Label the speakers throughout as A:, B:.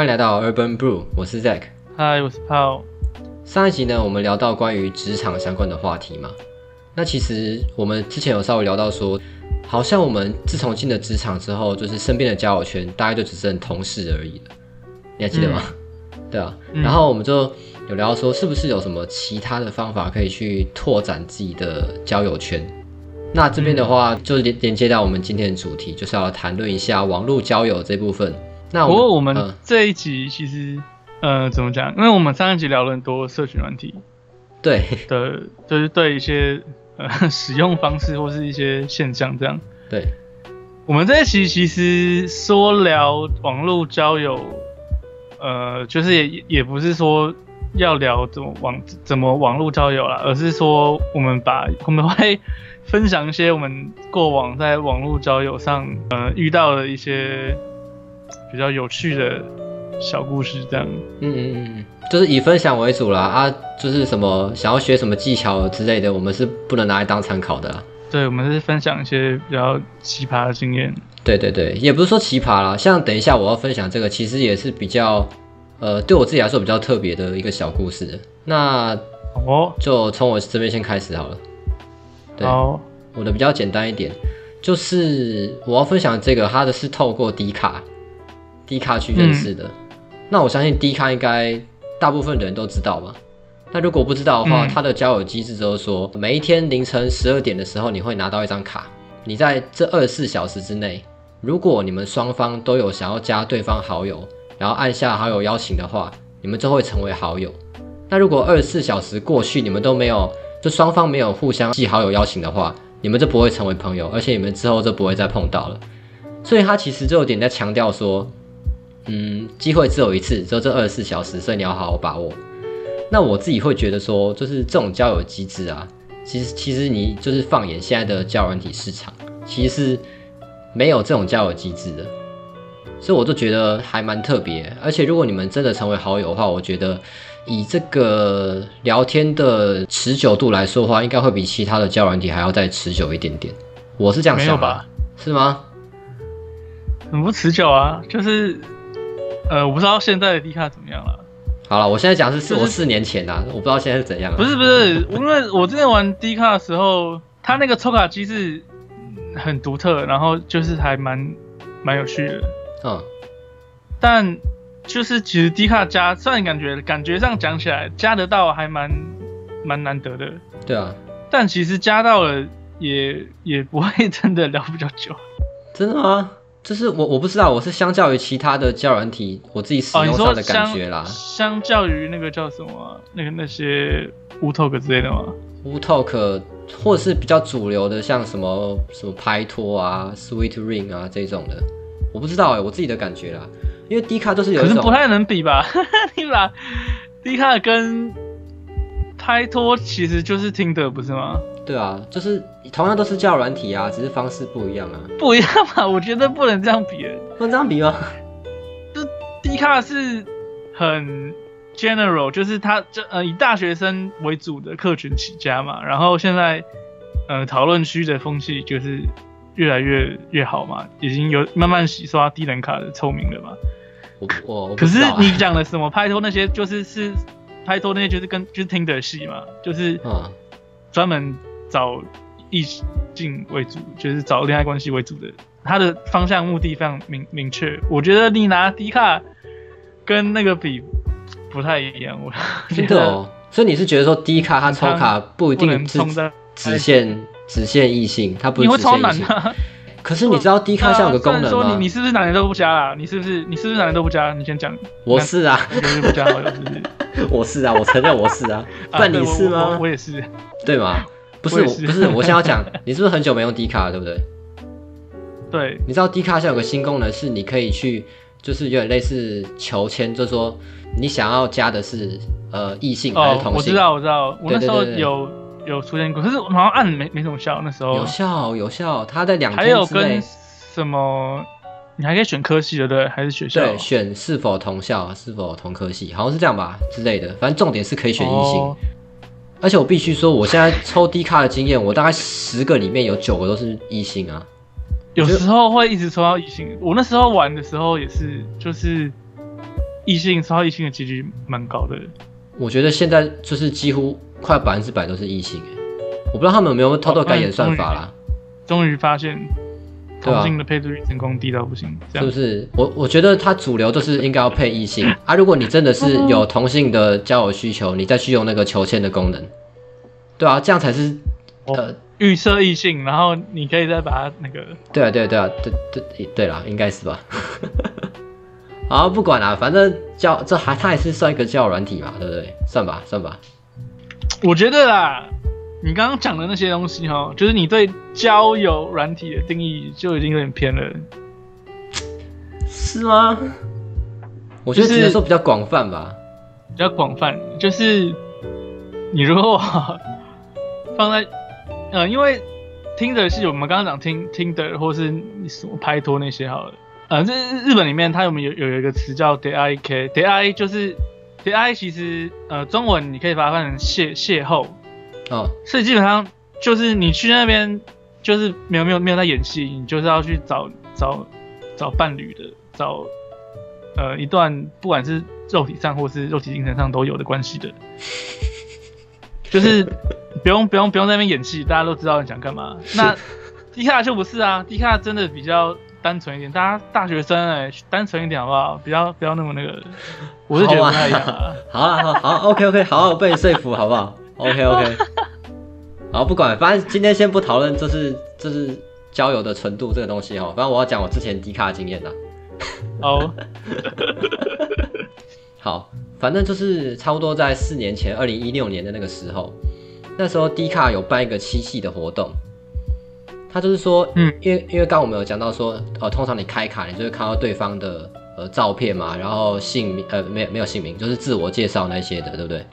A: 欢迎来到 Urban Brew，我是 Zack。
B: 嗨，我是 Paul。
A: 上一集呢，我们聊到关于职场相关的话题嘛。那其实我们之前有稍微聊到说，好像我们自从进了职场之后，就是身边的交友圈大概就只剩同事而已了。你还记得吗？对啊。然后我们就有聊到说，是不是有什么其他的方法可以去拓展自己的交友圈？那这边的话，就连连接到我们今天的主题，就是要谈论一下网络交友这部分。那
B: 不过我们这一集其实，呃，怎么讲？因为我们上一集聊了很多社群软体，
A: 对
B: 的，就是对一些呃 使用方式或是一些现象这样。
A: 对，
B: 我们这一期其实说聊网络交友，呃，就是也也不是说要聊怎么网怎么网络交友啦，而是说我们把我们会。分享一些我们过往在网络交友上，呃，遇到的一些比较有趣的小故事，这样。
A: 嗯嗯嗯，就是以分享为主啦啊，就是什么想要学什么技巧之类的，我们是不能拿来当参考的。
B: 对，我们是分享一些比较奇葩的经验。
A: 对对对，也不是说奇葩啦，像等一下我要分享这个，其实也是比较，呃，对我自己来说比较特别的一个小故事。那哦，就从我这边先开始好了。好，我的比较简单一点，就是我要分享这个，它的是透过迪卡，迪卡去认识的。那我相信低卡应该大部分人都知道吧？那如果不知道的话，它的交友机制就是说，每一天凌晨十二点的时候，你会拿到一张卡，你在这二十四小时之内，如果你们双方都有想要加对方好友，然后按下好友邀请的话，你们就会成为好友。那如果二十四小时过去，你们都没有。就双方没有互相寄好友邀请的话，你们就不会成为朋友，而且你们之后就不会再碰到了。所以他其实就有点在强调说，嗯，机会只有一次，只有这二十四小时，所以你要好好把握。那我自己会觉得说，就是这种交友机制啊，其实其实你就是放眼现在的交友体市场，其实是没有这种交友机制的。所以我就觉得还蛮特别。而且如果你们真的成为好友的话，我觉得。以这个聊天的持久度来说的话，应该会比其他的交软体还要再持久一点点。我是这样想
B: 吧？
A: 是吗？
B: 很不持久啊，就是，呃，我不知道现在的 D 卡怎么样了。
A: 好了，我现在讲是四我四年前啊，我不知道现在是怎样。
B: 不是不是，因为我之前玩 D 卡的时候，它那个抽卡机制很独特，然后就是还蛮蛮有趣的。嗯，但。就是其实迪卡加，虽然感觉感觉上讲起来加得到还蛮蛮难得的，
A: 对啊，
B: 但其实加到了也也不会 真的聊比较久，
A: 真的吗？就是我我不知道，我是相较于其他的教软体，我自己使用上的感觉啦。
B: 相较于那个叫什么，那个那些乌 talk 之类的吗？
A: 乌 talk 或者是比较主流的，像什么什么拍拖啊、sweet ring 啊这种的，我不知道哎，我自己的感觉啦。因为低卡都是有，
B: 可是不太能比吧？对吧？低卡跟拍拖其实就是听的，不是吗？
A: 对啊，就是同样都是叫软体啊，只是方式不一样啊。
B: 不一样嘛？我觉得不能这样比，
A: 不能这样比吗？
B: 就低卡是很 general，就是他这呃以大学生为主的客群起家嘛，然后现在呃讨论区的风气就是越来越越好嘛，已经有慢慢洗刷低能卡的臭名了嘛。
A: 我
B: 可是你讲的什么拍拖那些，就是是拍拖那些，就是跟就是听的戏嘛，就是专门找异性为主，就是找恋爱关系为主的，他的方向目的非常明明确。我觉得你拿迪卡跟那个比不太一样，我
A: 真的哦。所以你是觉得说迪卡他抽卡不一定是只限只限异性，他不是只限异性。可是你知道低卡像有个功能吗？
B: 说你你是不是哪年都不加啊？你是不是你是不是哪年都不加？你先讲。
A: 我是啊，
B: 你是不加好友是不是？
A: 我是啊，我承认我是啊。但你是吗？
B: 我也是。
A: 对吗？不是，不是，我先要讲，你是不是很久没用 D 卡了，对不对？
B: 对。
A: 你知道 D 卡像有个新功能，是你可以去，就是有点类似求签，就是说你想要加的是呃异性还是同性？
B: 我知道，我知道，我那时候有。有出现过，可是好像按没没什么效。那时候
A: 有效有效，他在两
B: 还有跟什么？你还可以选科系的对，还是学校？
A: 对，选是否同校，是否同科系，好像是这样吧之类的。反正重点是可以选异性。而且我必须说，我现在抽低卡的经验，我大概十个里面有九个都是异性啊。
B: 有时候会一直抽到异性。我那时候玩的时候也是，就是异性抽到异性的几率蛮高的。
A: 我觉得现在就是几乎快百分之百都是异性哎，我不知道他们有没有偷偷改演算法啦。
B: 终于发现同性的配对率成功低到不行，
A: 是不是？我我觉得它主流就是应该要配异性 啊。如果你真的是有同性的交友需求，你再去用那个求签的功能，对啊，这样才是
B: 呃预设异性，然后你可以再把它那个。
A: 对啊，对啊，对啊，对对对啦，应该是吧。好，不管了，反正交这还它也是算一个交友软体嘛，对不对？算吧，算吧。
B: 我觉得啦，你刚刚讲的那些东西哈，就是你对交友软体的定义就已经有点偏了，
A: 是吗？我觉得只能说比较广泛吧，
B: 比较广泛。就是你如果放在呃，因为听的是我们刚刚讲听听的，或是什么拍拖那些好了。呃，这日本里面它有没有有一个词叫 d i k d i 就是 d i 其实呃中文你可以把它翻成邂邂逅哦，所以基本上就是你去那边就是没有没有没有在演戏，你就是要去找找找伴侣的，找呃一段不管是肉体上或是肉体精神上都有的关系的，就是不用不用不用在那边演戏，大家都知道你想干嘛。那 迪卡就不是啊，迪卡真的比较。单纯一点，大家大学生哎，单纯一点好不好？不要不要那么那个，我是觉得不太一样啊。
A: 好啊，好好，OK OK，好，被你说服好不好？OK OK，好，不管，反正今天先不讨论，这是这是交友的纯度这个东西哈。反正我要讲我之前低卡的经验的。
B: 哦，
A: 好，反正就是差不多在四年前，二零一六年的那个时候，那时候低卡有办一个七夕的活动。他就是说，嗯，因为因为刚我们有讲到说，呃，通常你开卡，你就会看到对方的呃照片嘛，然后姓名，呃，没有没有姓名，就是自我介绍那些的，对不对？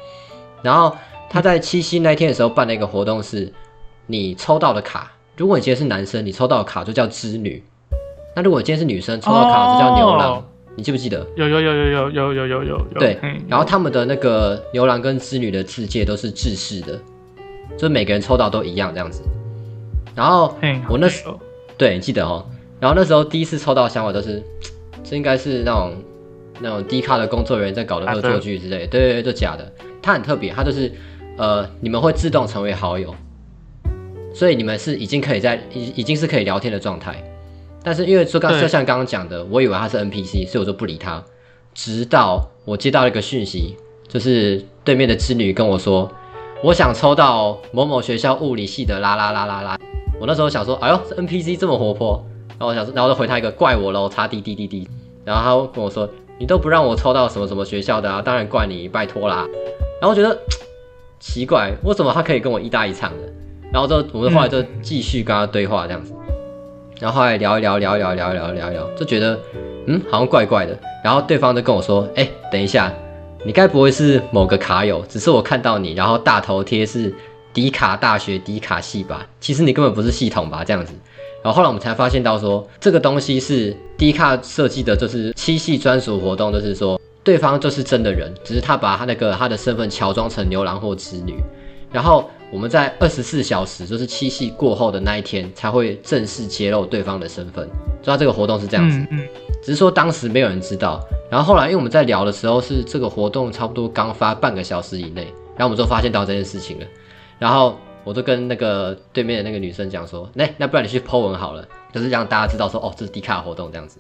A: 然后他在七夕那天的时候办了一个活动，是你抽到的卡，如果你今天是男生，你抽到的卡就叫织女；那如果今天是女生，抽到卡就叫牛郎。你记不记得？
B: 有有有有有有有有有。
A: 对，然后他们的那个牛郎跟织女的字界都是制式的，就是每个人抽到都一样这样子。然后我那时候，对你记得哦。然后那时候第一次抽到想法都是，这应该是那种那种低咖的工作人员在搞的恶作剧之类。对对对，就假的。它很特别，它就是呃，你们会自动成为好友，所以你们是已经可以在已已经是可以聊天的状态。但是因为说刚就像刚刚讲的，我以为他是 NPC，所以我就不理他。直到我接到一个讯息，就是对面的织女跟我说，我想抽到某某学校物理系的啦啦啦啦啦。我那时候想说，哎呦这，NPC 这么活泼，然后我想说，然后就回他一个怪我喽，擦滴滴滴滴。然后他跟我说，你都不让我抽到什么什么学校的啊，当然怪你，拜托啦。然后我觉得奇怪，为什么他可以跟我一搭一唱的？然后就我们后来就继续跟他对话这样子，然后后来聊一聊，聊一聊，聊一聊，聊一聊，就觉得嗯，好像怪怪的。然后对方就跟我说，哎，等一下，你该不会是某个卡友？只是我看到你，然后大头贴是。迪卡大学迪卡系吧，其实你根本不是系统吧，这样子。然后后来我们才发现到说，这个东西是迪卡设计的，就是七系专属活动，就是说对方就是真的人，只是他把他那个他的身份乔装成牛郎或织女。然后我们在二十四小时，就是七夕过后的那一天，才会正式揭露对方的身份。知道这个活动是这样子，嗯，只是说当时没有人知道。然后后来因为我们在聊的时候，是这个活动差不多刚发半个小时以内，然后我们就发现到这件事情了。然后我就跟那个对面的那个女生讲说，那那不然你去 Po 文好了，就是让大家知道说，哦，这是迪卡活动这样子。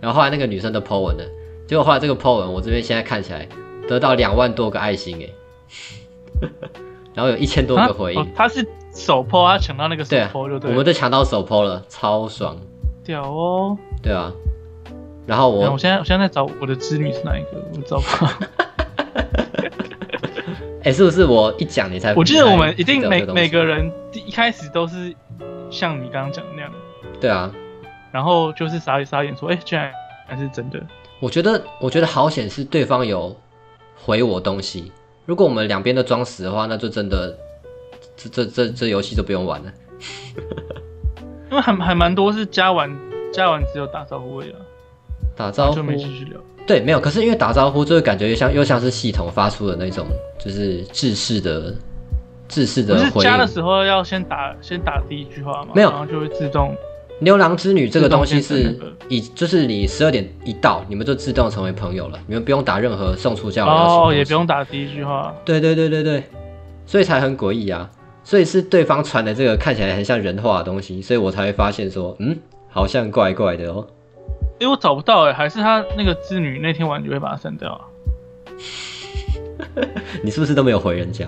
A: 然后后来那个女生都 Po 文了，结果后来这个 Po 文，我这边现在看起来得到两万多个爱心哎，然后有一千多个回应。
B: 他是首 Po，他抢到那个首 Po 就对。
A: 我们都抢到首 Po 了，超爽。
B: 屌哦。
A: 对啊。然后我，
B: 我现在我现在在找我的织女是哪一个？我找不到。
A: 哎，是不是我一讲你才？
B: 我记得我们一定每每个人第一开始都是像你刚刚讲的那样。
A: 对啊，
B: 然后就是傻傻眼说，哎，居然还是真的。
A: 我觉得，我觉得好险是对方有回我东西。如果我们两边都装死的话，那就真的这这这这游戏就不用玩了。
B: 因为还还蛮多是加完加完只有打招呼而已啊，
A: 打招呼
B: 就没继续聊。
A: 对，没有。可是因为打招呼，就会感觉又像又像是系统发出的那种，就是制式的、制式的。
B: 回是加的时候要先打先打第一句话吗？
A: 没有，
B: 然后就会自动。
A: 牛郎织女这个东西是以就是你十二点一到，你们就自动成为朋友了，你们不用打任何送出叫
B: 哦，也不用打第一句话。
A: 对对对对对，所以才很诡异啊！所以是对方传的这个看起来很像人话的东西，所以我才会发现说，嗯，好像怪怪的哦。
B: 哎，我找不到哎，还是他那个织女那天晚就会把它删掉啊？
A: 你是不是都没有回人家？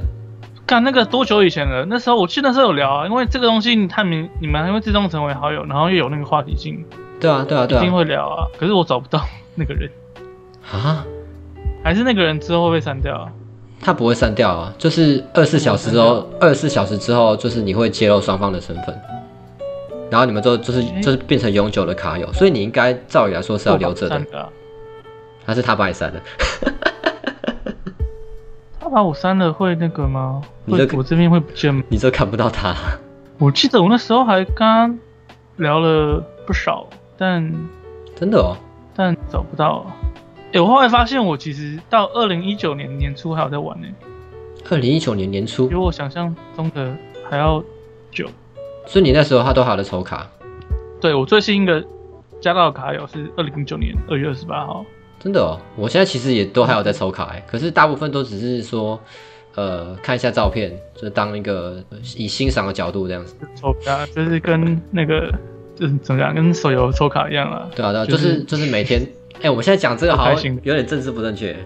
B: 干那个多久以前了？那时候我记得那时候有聊啊，因为这个东西他们你们还会自动成为好友，然后又有那个话题性。
A: 对啊，对啊，对啊，
B: 一定会聊啊。可是我找不到那个人
A: 啊，
B: 还是那个人之后会被删掉啊？
A: 他不会删掉啊，就是二十四小时之后，二十四小时之后就是你会揭露双方的身份。然后你们就就是就是变成永久的卡友，所以你应该照理来说是要留着的。还是他把你删了？
B: 他把我删了会那个吗？我这边会不见吗？
A: 你这看不到他。
B: 我记得我那时候还刚聊了不少，但
A: 真的哦，
B: 但找不到。哎，我后来发现我其实到二零一九年年初还有在玩呢。
A: 二零一九年年初，
B: 比我想象中的还要久。
A: 所以你那时候他都还在抽卡，
B: 对我最新一个加到的卡友是二零零九年二月二十八号，
A: 真的哦，我现在其实也都还有在抽卡哎，可是大部分都只是说，呃，看一下照片，就当一个以欣赏的角度这样子。
B: 抽卡，就是跟那个就是怎么讲，跟手游抽卡一样啊，
A: 对啊对啊，就是就是每天，哎，我们现在讲这个好像有点政治不正确，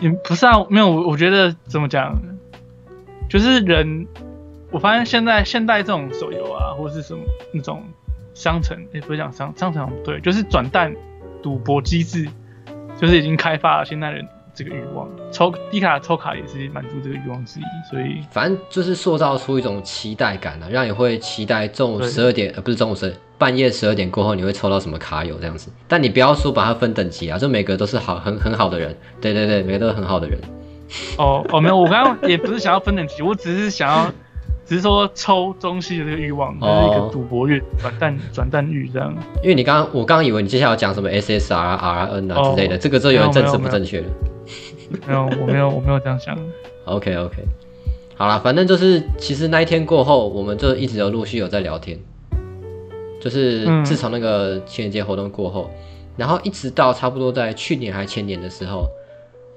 B: 也不是啊，没有，我我觉得怎么讲，就是人。我发现现在现代这种手游啊，或者是什么那种商城，也不是讲商商城，对，就是转蛋赌博机制，就是已经开发了现代人这个欲望。抽低卡抽卡也是满足这个欲望之一，所以
A: 反正就是塑造出一种期待感啊，让你会期待中午十二点，呃，不是中午十半夜十二点过后你会抽到什么卡友这样子。但你不要说把它分等级啊，就每个都是好很很好的人，对对对，每个都是很好的人。
B: 哦哦，没有，我刚刚也不是想要分等级，我只是想要。只是说抽东西的这个欲望，就是一个赌博欲、转蛋、转蛋欲这样。
A: 因为你刚刚，我刚刚以为你接下来讲什么 SSR、RN 啊之类的，这个就有点政治不正确了。
B: 没有，我没有，我没有这样想。
A: OK OK，好了，反正就是其实那一天过后，我们就一直有陆续有在聊天。就是自从那个情人节活动过后，然后一直到差不多在去年还前年的时候，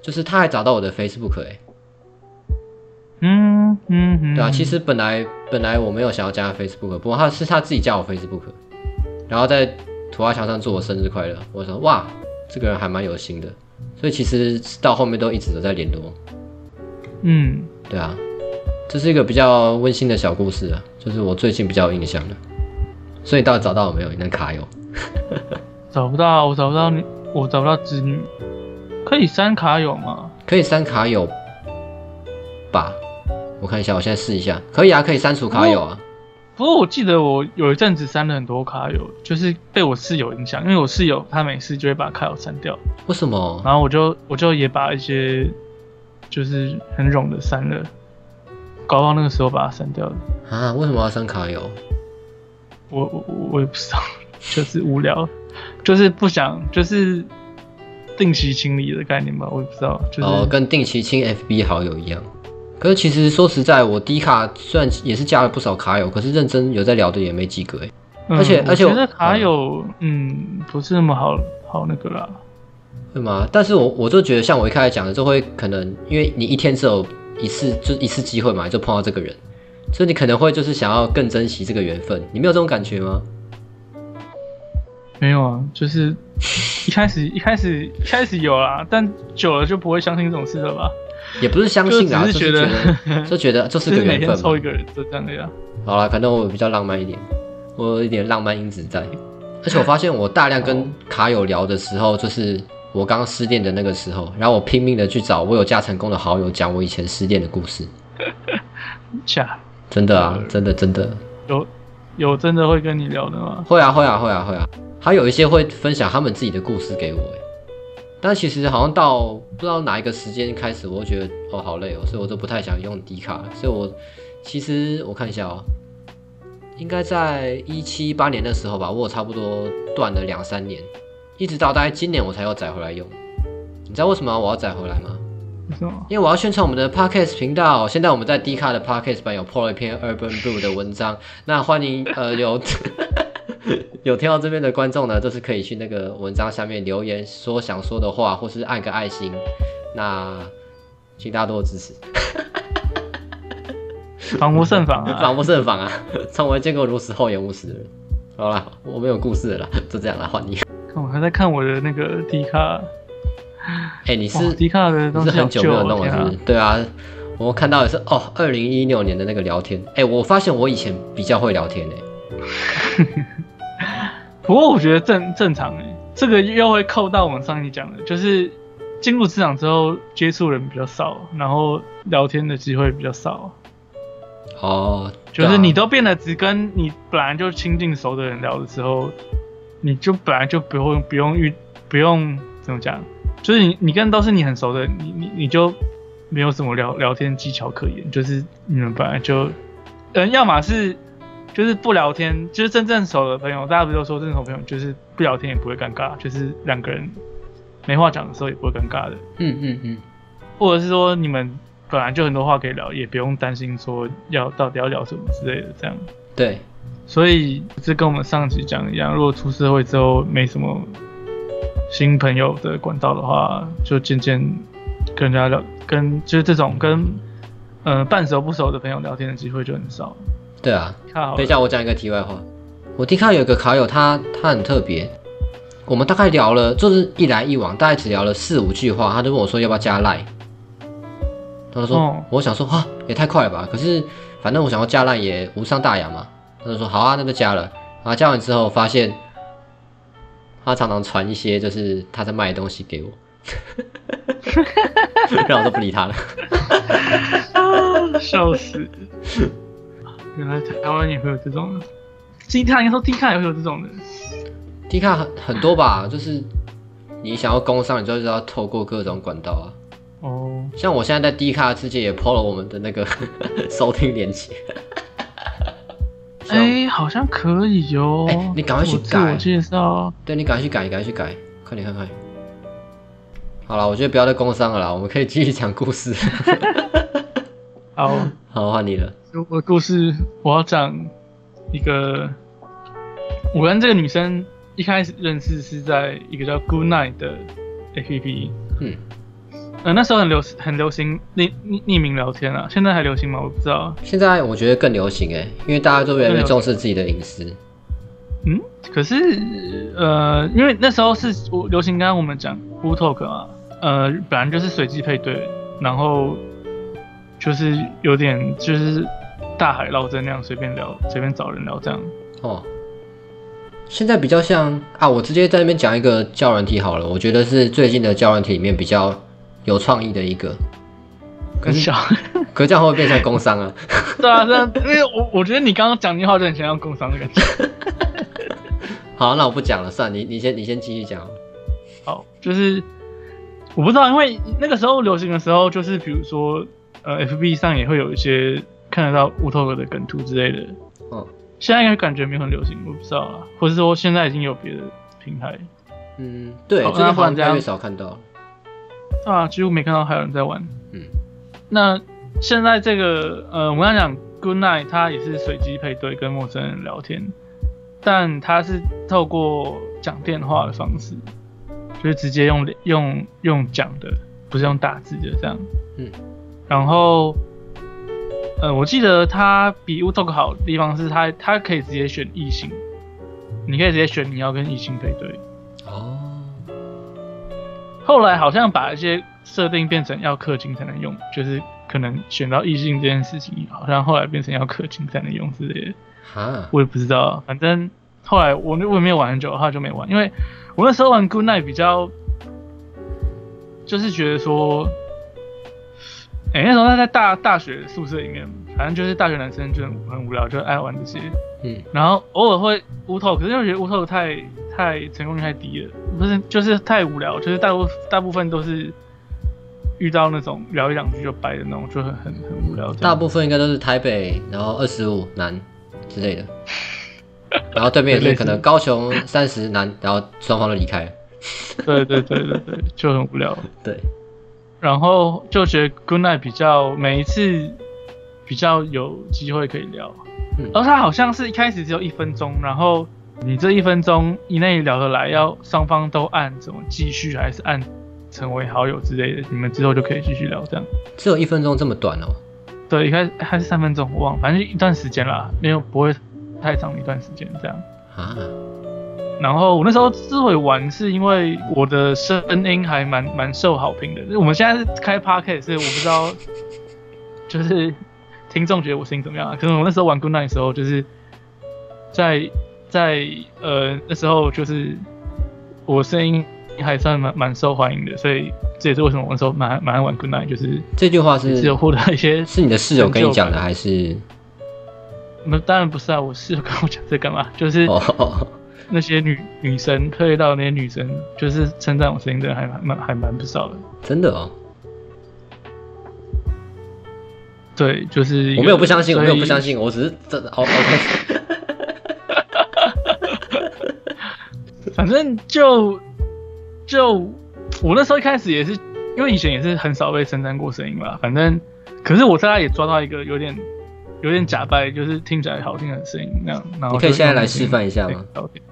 A: 就是他还找到我的 Facebook 哎。
B: 嗯嗯，
A: 对啊，其实本来本来我没有想要加 Facebook，不过他是他自己加我 Facebook，然后在涂鸦墙上祝我生日快乐。我说哇，这个人还蛮有心的，所以其实到后面都一直都在联络。
B: 嗯，
A: 对啊，这是一个比较温馨的小故事啊，就是我最近比较有印象的。所以你到底找到了没有？你的卡友？
B: 找不到，我找不到你，我找不到子女。可以删卡友吗？
A: 可以删卡友吧。我看一下，我现在试一下，可以啊，可以删除卡友啊。
B: 不过我记得我有一阵子删了很多卡友，就是被我室友影响，因为我室友他每次就会把卡友删掉。
A: 为什么？
B: 然后我就我就也把一些就是很冗的删了，搞到那个时候把它删掉了。
A: 啊？为什么要删卡友？
B: 我我我也不知道，就是无聊，就是不想，就是定期清理的概念吧，我也不知道。就是、哦，
A: 跟定期清 FB 好友一样。可是其实说实在，我低卡虽然也是加了不少卡友，可是认真有在聊的也没几个哎。而且而且
B: 我觉得卡友嗯不是那么好好那个啦。
A: 会吗？但是我我就觉得像我一开始讲的，就会可能因为你一天只有一次就一次机会嘛，就碰到这个人，所以你可能会就是想要更珍惜这个缘分。你没有这种感觉吗？
B: 没有啊，就是一开始一开始一开始有啦，但久了就不会相信这种事了吧？
A: 也不是相信啊，
B: 就
A: 是觉得 就觉得这是个缘分。
B: 抽一个人就这样的呀。
A: 好了，反正我比较浪漫一点，我有一点浪漫因子在。而且我发现我大量跟卡友聊的时候，就是我刚失恋的那个时候，然后我拼命的去找我有加成功的好友，讲我以前失恋的故事。
B: 假？
A: 真的啊，真的真的。
B: 有有真的会跟你聊的吗？
A: 会啊会啊会啊会啊，还有一些会分享他们自己的故事给我。但其实好像到不知道哪一个时间开始，我就觉得哦好累哦，所以我都不太想用迪卡。所以我其实我看一下哦，应该在一七八年的时候吧，我差不多断了两三年，一直到大概今年我才又载回来用。你知道为什么我要载回来吗？因为我要宣传我们的 podcast 频道。现在我们在 D 卡的 podcast 版有破了一篇 Urban Blue 的文章，那欢迎呃有 有听到这边的观众呢，就是可以去那个文章下面留言说想说的话，或是按个爱心。那请大家多多支持。
B: 防不胜防啊！
A: 防不胜防啊！从未见过如此厚颜无耻的人。好了，我没有故事了，就这样了，换你。
B: 看我还在看我的那个迪卡。
A: 哎，你是
B: 迪卡的东西
A: 很久没有弄了，是不是？对啊，我看到也是哦，二零一六年的那个聊天。哎，我发现我以前比较会聊天哎。
B: 不过我觉得正正常哎，这个又会扣到我们上一讲的，就是进入职场之后接触人比较少，然后聊天的机会比较少。
A: 哦，
B: 就是你都变得只跟你本来就亲近熟的人聊的时候，你就本来就不用不用遇不用怎么讲，就是你你跟都是你很熟的，你你你就没有什么聊聊天技巧可言，就是你们本来就，嗯，要么是就是不聊天，就是真正熟的朋友，大家不都说真正熟朋友就是不聊天也不会尴尬，就是两个人没话讲的时候也不会尴尬的，
A: 嗯嗯嗯，
B: 或者是说你们。本来就很多话可以聊，也不用担心说要到底要聊什么之类的，这样。
A: 对，
B: 所以这跟我们上集讲一样，如果出社会之后没什么新朋友的管道的话，就渐渐跟人家聊，跟就是这种跟呃半熟不熟的朋友聊天的机会就很少。
A: 对啊，等一下我讲一个题外话，我听看有个卡友，他他很特别，我们大概聊了就是一来一往，大概只聊了四五句话，他就问我说要不要加赖。他说：“我想说，哈，也太快了吧！可是，反正我想要加赖也无伤大雅嘛。”他就说：“好啊，那就加了。”啊，加完之后发现，他常常传一些就是他在卖的东西给我，然后我都不理他了。
B: 笑死！原来台湾也会有这种，T 卡应该说 T 卡也会有这种的。
A: T 卡很很多吧，就是你想要工商，你就是要透过各种管道啊。
B: 哦，
A: 像我现在在 D 卡世界也 PO 了我们的那个 收听连接。
B: 哎，好像可以哟。
A: 哎，你赶快去改。
B: 我介绍。
A: 对你赶快去改，赶快去改，快点看看。好了，我觉得不要再工伤了啦，我们可以继续讲故事。
B: 好，
A: 好换你了。
B: 我故事我要讲一个，我跟这个女生一开始认识是在一个叫 Good Night 的 APP。嗯。呃，那时候很流很流行匿匿匿名聊天啊，现在还流行吗？我不知道。
A: 现在我觉得更流行哎，因为大家都越来越重视自己的隐私。
B: 嗯，可是呃，因为那时候是我流行，刚刚我们讲 w Talk 嘛，呃，本来就是随机配对，然后就是有点就是大海捞针那样，随便聊，随便找人聊这样。
A: 哦，现在比较像啊，我直接在那边讲一个教人题好了，我觉得是最近的教人题里面比较。有创意的一个，
B: 可是，
A: 可这样会变成工伤啊？
B: 对啊，这样，因为我我觉得你刚刚讲那句话就很像工伤的感觉。
A: 好，那我不讲了，算你你先你先继续讲。
B: 好，就是我不知道，因为那个时候流行的时候，就是比如说呃，FB 上也会有一些看得到乌托克的梗图之类的。嗯，现在应该感觉没有很流行，我不知道啊，或者说现在已经有别的平台。
A: 嗯，对，好像越来越少看到。
B: 啊，几乎没看到还有人在玩。嗯，那现在这个呃，我刚才讲 Good Night，它也是随机配对跟陌生人聊天，但它是透过讲电话的方式，就是直接用用用讲的，不是用打字的这样。嗯，然后呃，我记得它比 WeTalk 好的地方是它它可以直接选异性，你可以直接选你要跟异性配对。哦后来好像把一些设定变成要氪金才能用，就是可能选到异性这件事情，好像后来变成要氪金才能用之类的。啊，我也不知道，反正后来我我也没有玩很久，后来就没玩，因为我那时候玩 Good Night 比较，就是觉得说，哎，那时候他在大大学宿舍里面，反正就是大学男生就很很无聊，就爱玩这些。嗯，然后偶尔会乌透，可是又觉得乌透太太成功率太低了，不是就是太无聊，就是大部大部分都是遇到那种聊一两句就掰的那种，就很很很无聊。
A: 大部分应该都是台北，然后二十五男之类的，然后对面也是可能高雄三十男，然后双方都离开。
B: 对对对对对，就很无聊。
A: 对，
B: 然后就觉得 Good Night 比较每一次比较有机会可以聊，嗯而他好像是一开始只有一分钟，然后你这一分钟以内聊得来，要双方都按怎么继续，还是按成为好友之类的，你们之后就可以继续聊这样。
A: 只有一分钟这么短哦？
B: 对，一开始还是三分钟，我忘了，反正一段时间啦，没有不会太长一段时间这样。啊。然后我那时候之所以玩，是因为我的声音还蛮蛮受好评的。我们现在是开 podcast，所以我不知道，就是听众觉得我声音怎么样啊？可能我那时候玩 Good Night 的时候，就是在在呃那时候就是我声音还算蛮蛮受欢迎的，所以这也是为什么我那时候蛮蛮爱玩 Good Night。就是
A: 这句话是
B: 有获得一些，
A: 是你的室友跟你讲的还是？
B: 那当然不是啊，我室友跟我讲这干嘛？就是。那些女女生，特意到那些女生，就是称赞我声音的还蛮还蛮不少的。
A: 真的哦。
B: 对，就是
A: 我没有不相信，我没有不相信，我只是真的 OK。
B: 反正就就我那时候一开始也是，因为以前也是很少被称赞过声音嘛。反正，可是我在那也抓到一个有点。有点假掰，就是听起来好听的声音那样。然后
A: 你可以现在来示范一下吗？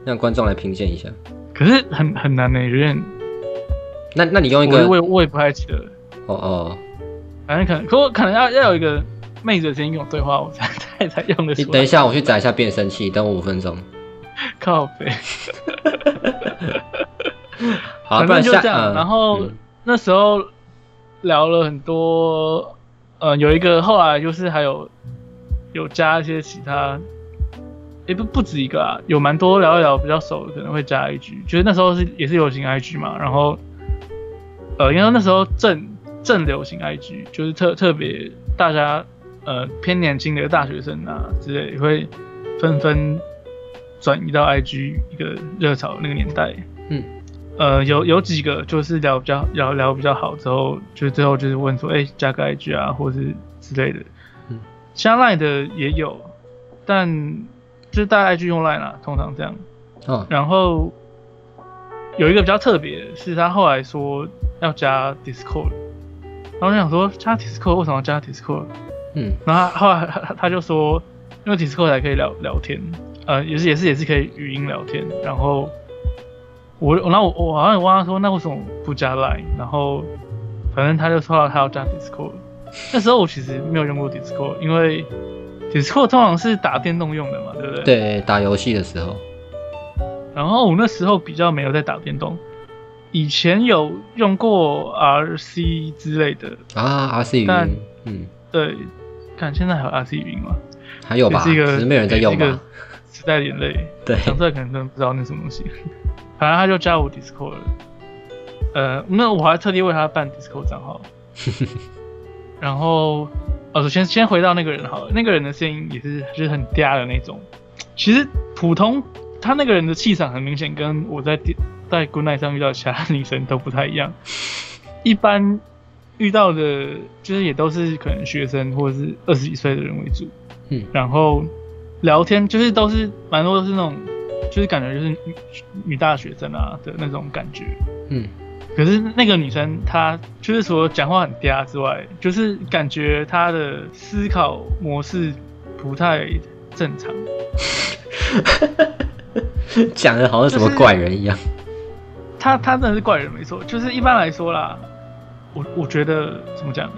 A: 让观众来评鉴一下。
B: 可是很很难呢，有点。
A: 那那你用一个，
B: 我我也不太记得。
A: 哦哦。
B: 反正可能，可我可能要要有一个妹子的声音跟我对话，我才 才才用的。
A: 你等一下，我去载一下变声器，等我五分钟。
B: 靠背。
A: 好，
B: 反正就这样。然后那时候聊了很多，呃，有一个后来就是还有。有加一些其他，也不不止一个啊，有蛮多聊一聊比较熟的，可能会加 IG。就是那时候是也是流行 IG 嘛，然后，呃，因为那时候正正流行 IG，就是特特别大家呃偏年轻的大学生啊之类，会纷纷转移到 IG 一个热潮那个年代。嗯，呃，有有几个就是聊比较聊聊比较好之后，就最后就是问说，哎，加个 IG 啊，或是之类的。加 line 的也有，但就是大家 IG 用 line 啦，通常这样。嗯。然后有一个比较特别，是他后来说要加 Discord，然后我想说加 Discord 为什么要加 Discord？嗯。然后后来他他就说，因为 Discord 才可以聊聊天，呃，也是也是也是可以语音聊天。然后我，然后我我好像也问他说，那为什么不加 line？然后反正他就说他要加 Discord。那时候我其实没有用过 Discord，因为 Discord 通常是打电动用的嘛，对不对？
A: 对，打游戏的时候。
B: 然后我那时候比较没有在打电动，以前有用过 RC 之类的
A: 啊，RC 语音，
B: 嗯，对，看现在还有 RC 语音吗？
A: 还有吧，只是没有人在用
B: 吧。时代眼泪，
A: 对，
B: 讲出来可能真的不知道那什么东西。反正他就加我 Discord 了，呃，那我还特地为他办 Discord 账号。然后，哦，首先先回到那个人好了，那个人的声音也是就是很嗲的那种。其实普通他那个人的气场很明显，跟我在在 Good Night 上遇到其他女生都不太一样。一般遇到的，就是也都是可能学生或者是二十几岁的人为主。嗯。然后聊天就是都是蛮多都是那种，就是感觉就是女女大学生啊的那种感觉。嗯。可是那个女生，她就是除了讲话很嗲之外，就是感觉她的思考模式不太正常。
A: 讲的好像什么怪人一样。
B: 她她真的是怪人没错，就是一般来说啦，我我觉得怎么讲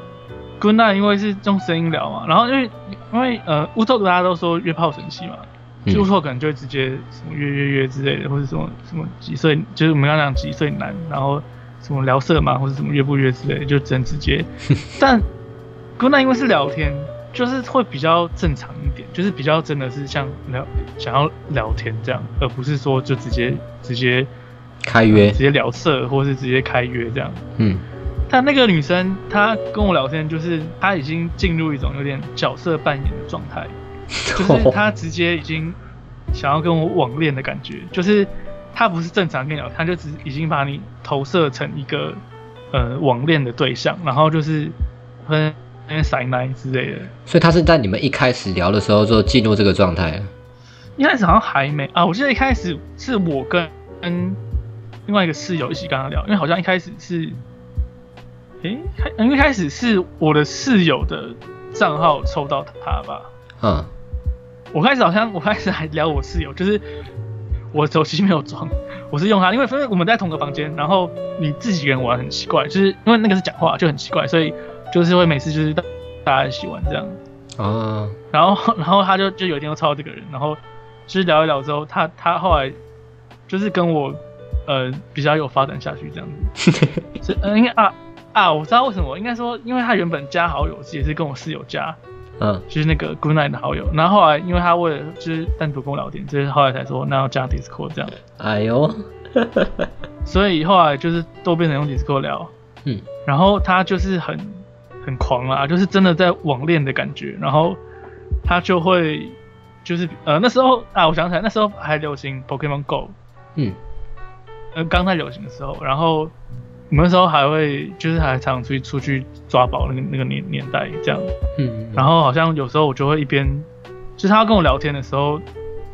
B: Night 因为是用声音聊嘛，然后因为因为呃乌托大家都说约炮神器嘛，乌托可能就会直接什么约约约之类的，或者什么什么几岁，就是我们刚刚讲几岁男，然后。什么聊色嘛，或者什么约不约之类，就只能直接。但 Good Night 因为是聊天，就是会比较正常一点，就是比较真的是像聊想要聊天这样，而不是说就直接直接
A: 开约，
B: 直接聊色，或是直接开约这样。嗯。但那个女生她跟我聊天，就是她已经进入一种有点角色扮演的状态，就是 她直接已经想要跟我网恋的感觉，就是。他不是正常跟你聊，他就只已经把你投射成一个呃网恋的对象，然后就是分那些塞奶之类的。
A: 所以他是在你们一开始聊的时候就进入这个状态。
B: 一开始好像还没啊，我记得一开始是我跟跟另外一个室友一起跟他聊，因为好像一开始是诶，开因为开始是我的室友的账号抽到他吧？嗯，我开始好像我开始还聊我室友，就是我手机没有装，我是用它，因为因为我们在同个房间，然后你自己一个人玩很奇怪，就是因为那个是讲话就很奇怪，所以就是会每次就是大家一起玩这样。啊，然后然后他就就有一天又抄这个人，然后就是聊一聊之后，他他后来就是跟我呃比较有发展下去这样子，是嗯应该啊。啊，我知道为什么，应该说，因为他原本加好友也是跟我室友加，嗯，就是那个 Good Night 的好友，然后后来因为他为了就是单独跟我聊天，就是后来才说那要加 Discord 这样。哎呦，所以后来就是都变成用 Discord 聊，嗯，然后他就是很很狂啊，就是真的在网恋的感觉，然后他就会就是呃那时候啊，我想起来那时候还流行 Pokemon Go，嗯，呃刚在流行的时候，然后。我们那时候还会，就是还常出去出去抓宝那个那个年年代这样，嗯，然后好像有时候我就会一边，就是他跟我聊天的时候，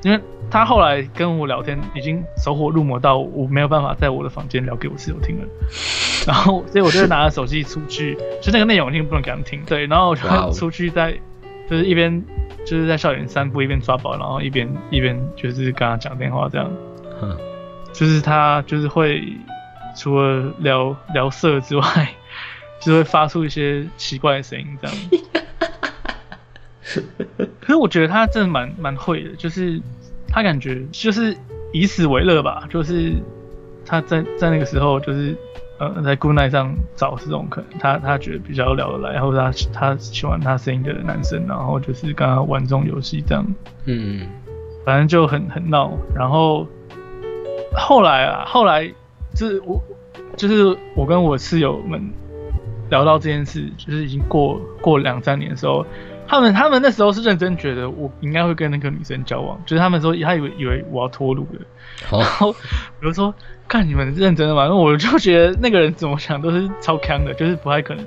B: 因为他后来跟我聊天已经走火入魔到我没有办法在我的房间聊给我室友听了，然后所以我就拿着手机出去，就那个内容听不能给他们听，对，然后我就出去在就是一边就是在校园散步一边抓宝，然后一边一边就是跟他讲电话这样，嗯，就是他就是会。除了聊聊色之外，就会发出一些奇怪的声音，这样。可是我觉得他真的蛮蛮会的，就是他感觉就是以此为乐吧，就是他在在那个时候，就是呃在 Good Night 上找这种可能他他觉得比较聊得来，然后他他喜欢他声音的男生，然后就是跟他玩这种游戏这样。嗯，反正就很很闹，然后后来啊，后来。就是我，就是我跟我室友们聊到这件事，就是已经过过两三年的时候，他们他们那时候是认真觉得我应该会跟那个女生交往，就是他们说他以为以为我要脱路的，然后比如说看你们认真的嘛，那我就觉得那个人怎么想都是超坑的，就是不太可能。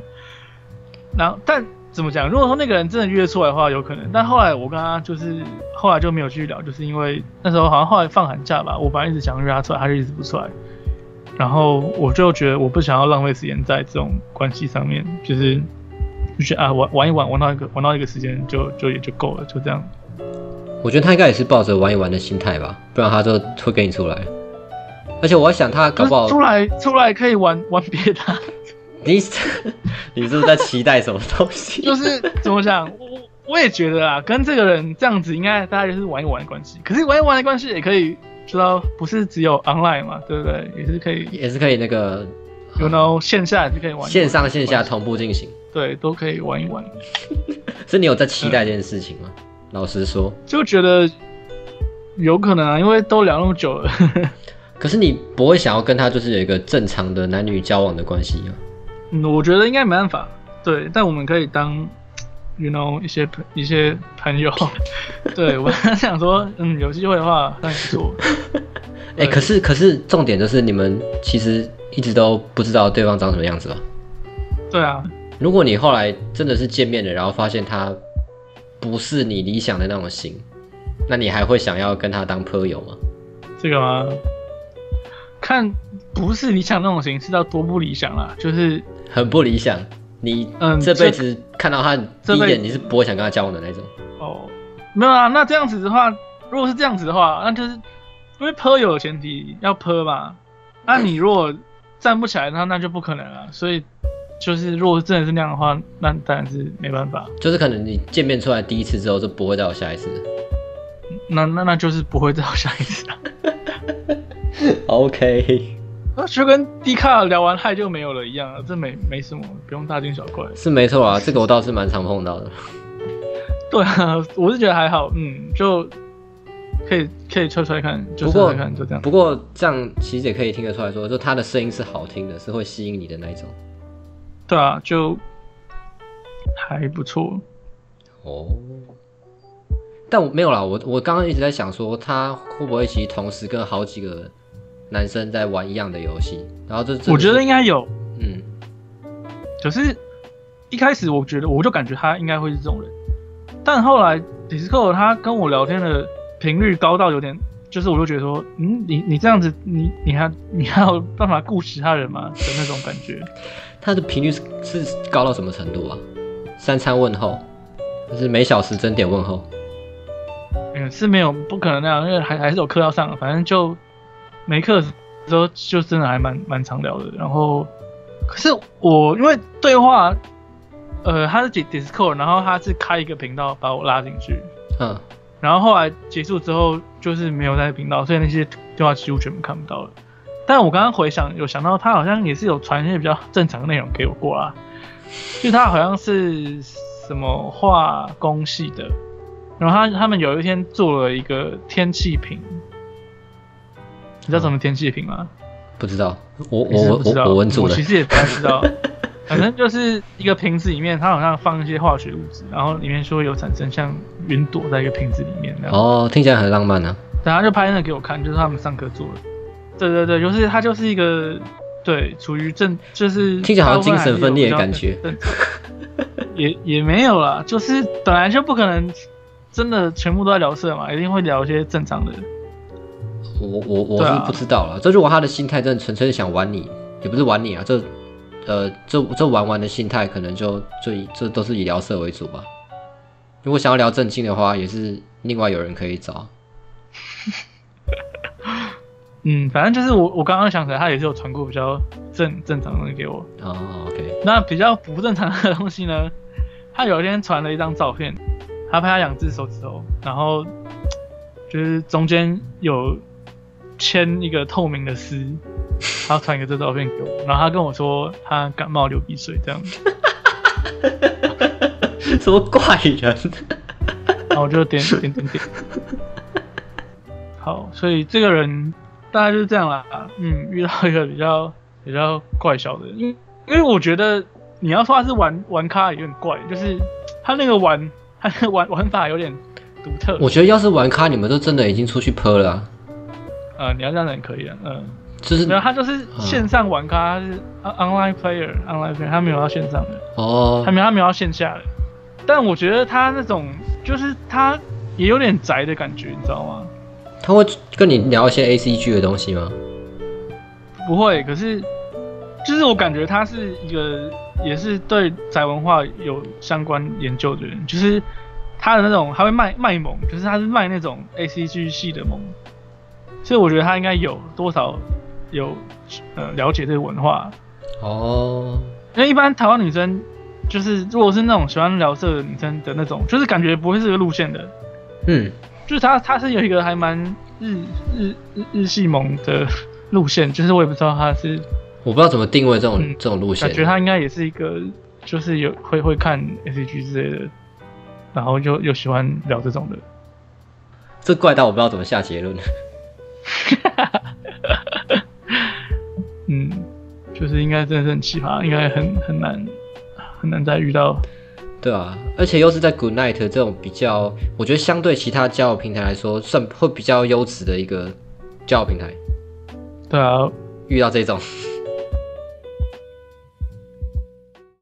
B: 然后但怎么讲？如果说那个人真的约出来的话，有可能。但后来我跟他就是后来就没有继续聊，就是因为那时候好像后来放寒假吧，我本来一直想约他出来，他就一直不出来。然后我就觉得我不想要浪费时间在这种关系上面，就是就是啊玩玩一玩玩到一个玩到一个时间就就也就够了，就这样。
A: 我觉得他应该也是抱着玩一玩的心态吧，不然他就会跟你出来。而且我想他搞不好
B: 出来出来可以玩玩别的。
A: 你 你是不是在期待什么东西？
B: 就是怎么讲，我我也觉得啊，跟这个人这样子应该大家就是玩一玩的关系。可是玩一玩的关系也可以。知道不是只有 online 嘛，对不对？也是可以，
A: 也是可以那个
B: ，you know 线下也是可以玩，
A: 线上线下同步进行，
B: 对，都可以玩一玩。
A: 是你有在期待这件事情吗？老实说，
B: 就觉得有可能啊，因为都聊那么久了。
A: 可是你不会想要跟他就是有一个正常的男女交往的关系啊？
B: 嗯，我觉得应该没办法。对，但我们可以当。You know 一些朋一些朋友，对我 想说，嗯，有机会的话那你做。
A: 哎，可是可是重点就是你们其实一直都不知道对方长什么样子吧？
B: 对啊。
A: 如果你后来真的是见面了，然后发现他不是你理想的那种型，那你还会想要跟他当朋友吗？
B: 这个吗？看不是理想那种型，是到多不理想啦，就是
A: 很不理想。你嗯，这辈子看到他第一眼，你是不会想跟他交往的那种。
B: 哦，没有啊，那这样子的话，如果是这样子的话，那就是因为泼有前提要泼吧。那你如果站不起来，那那就不可能了。所以就是如果真的是那样的话，那当然是没办法。
A: 就是可能你见面出来第一次之后，就不会再有下一次。
B: 那那那就是不会再有下一次了。
A: OK。
B: 就跟迪卡聊完嗨就没有了一样，这没没什么，不用大惊小怪。
A: 是没错啊，这个我倒是蛮常碰到的。
B: 对啊，我是觉得还好，嗯，就可以可以测出来看，就测出来看，就这样。
A: 不过这样其实也可以听得出来说，就他的声音是好听的，是会吸引你的那一种。
B: 对啊，就还不错。哦，
A: 但我没有啦，我我刚刚一直在想说，他会不会其实同时跟好几个。男生在玩一样的游戏，然后这
B: 我觉得应该有，嗯，可是一开始我觉得我就感觉他应该会是这种人，但后来 Discord 他跟我聊天的频率高到有点，就是我就觉得说，嗯，你你这样子，你你还你还有办法顾其他人吗的那种感觉？
A: 他的频率是是高到什么程度啊？三餐问候，就是每小时整点问候。
B: 嗯，是没有不可能那样，因为还还是有课要上，反正就没课的时候就真的还蛮蛮常聊的。然后，可是我因为对话，呃，他是 Discord，然后他是开一个频道把我拉进去，嗯，然后后来结束之后就是没有在频道，所以那些对话几乎全部看不到了。但我刚刚回想，有想到他好像也是有传一些比较正常的内容给我过啊，就他好像是什么化工系的。然后他他们有一天做了一个天气瓶，你知道什么天气瓶吗？
A: 不知道，我我我我问住
B: 了。我其实也不太知道，反正就是一个瓶子里面，它好像放一些化学物质，然后里面说有产生像云朵在一个瓶子里面。
A: 哦，听起来很浪漫啊。
B: 等下就拍那个给我看，就是他们上课做的。对对对，就是它就是一个对，处于正就是
A: 听起来好像精神分裂的感觉。
B: 也也没有啦，就是本来就不可能。真的全部都在聊色嘛？一定会聊一些正常的。
A: 我我我是不知道了。这如果他的心态真的纯粹想玩你，也不是玩你啊，这呃这这玩玩的心态，可能就就以这都是以聊色为主吧。如果想要聊正经的话，也是另外有人可以找。
B: 嗯，反正就是我我刚刚想起来，他也是有传过比较正正常的东西给我。
A: 哦，OK。
B: 那比较不正常的东西呢？他有一天传了一张照片。他拍他两只手指头，然后就是中间有牵一个透明的丝，他传一个这照片给我，然后他跟我说他感冒流鼻水这样子，
A: 什么怪人？
B: 然后我就点点点点，好，所以这个人大概就是这样啦。嗯，遇到一个比较比较怪小的，因因为我觉得你要说他是玩玩咖也有点怪，就是他那个玩。他玩玩法有点独特。
A: 我觉得要是玩咖，你们都真的已经出去泼了。
B: 呃，你要这样也可以啊。嗯，就是没有，他就是线上玩咖，他是 online player，online player，他没有到线上的。哦。他没有，他没有到线下的。但我觉得他那种，就是他也有点宅的感觉，你知道吗？
A: 他会跟你聊一些 A C G 的东西吗？
B: 不会，可是就是我感觉他是一个。也是对宅文化有相关研究的人，就是他的那种，他会卖卖萌，就是他是卖那种 A C G 系的萌，所以我觉得他应该有多少有呃了解这个文化哦。因为一般台湾女生就是如果是那种喜欢聊色的女生的那种，就是感觉不会是这个路线的，嗯，就是他他是有一个还蛮日日日日系萌的路线，就是我也不知道他是。
A: 我不知道怎么定位这种这种路线，
B: 感觉他应该也是一个，就是有会会看 S G 之类的，然后又又喜欢聊这种的。
A: 这怪到我不知道怎么下结论。
B: 嗯，就是应该真的是很奇葩，应该很很难很难再遇到。
A: 对啊，而且又是在 Good Night 这种比较，我觉得相对其他交友平台来说，算会比较优质的一个交友平台。
B: 对啊，
A: 遇到这种。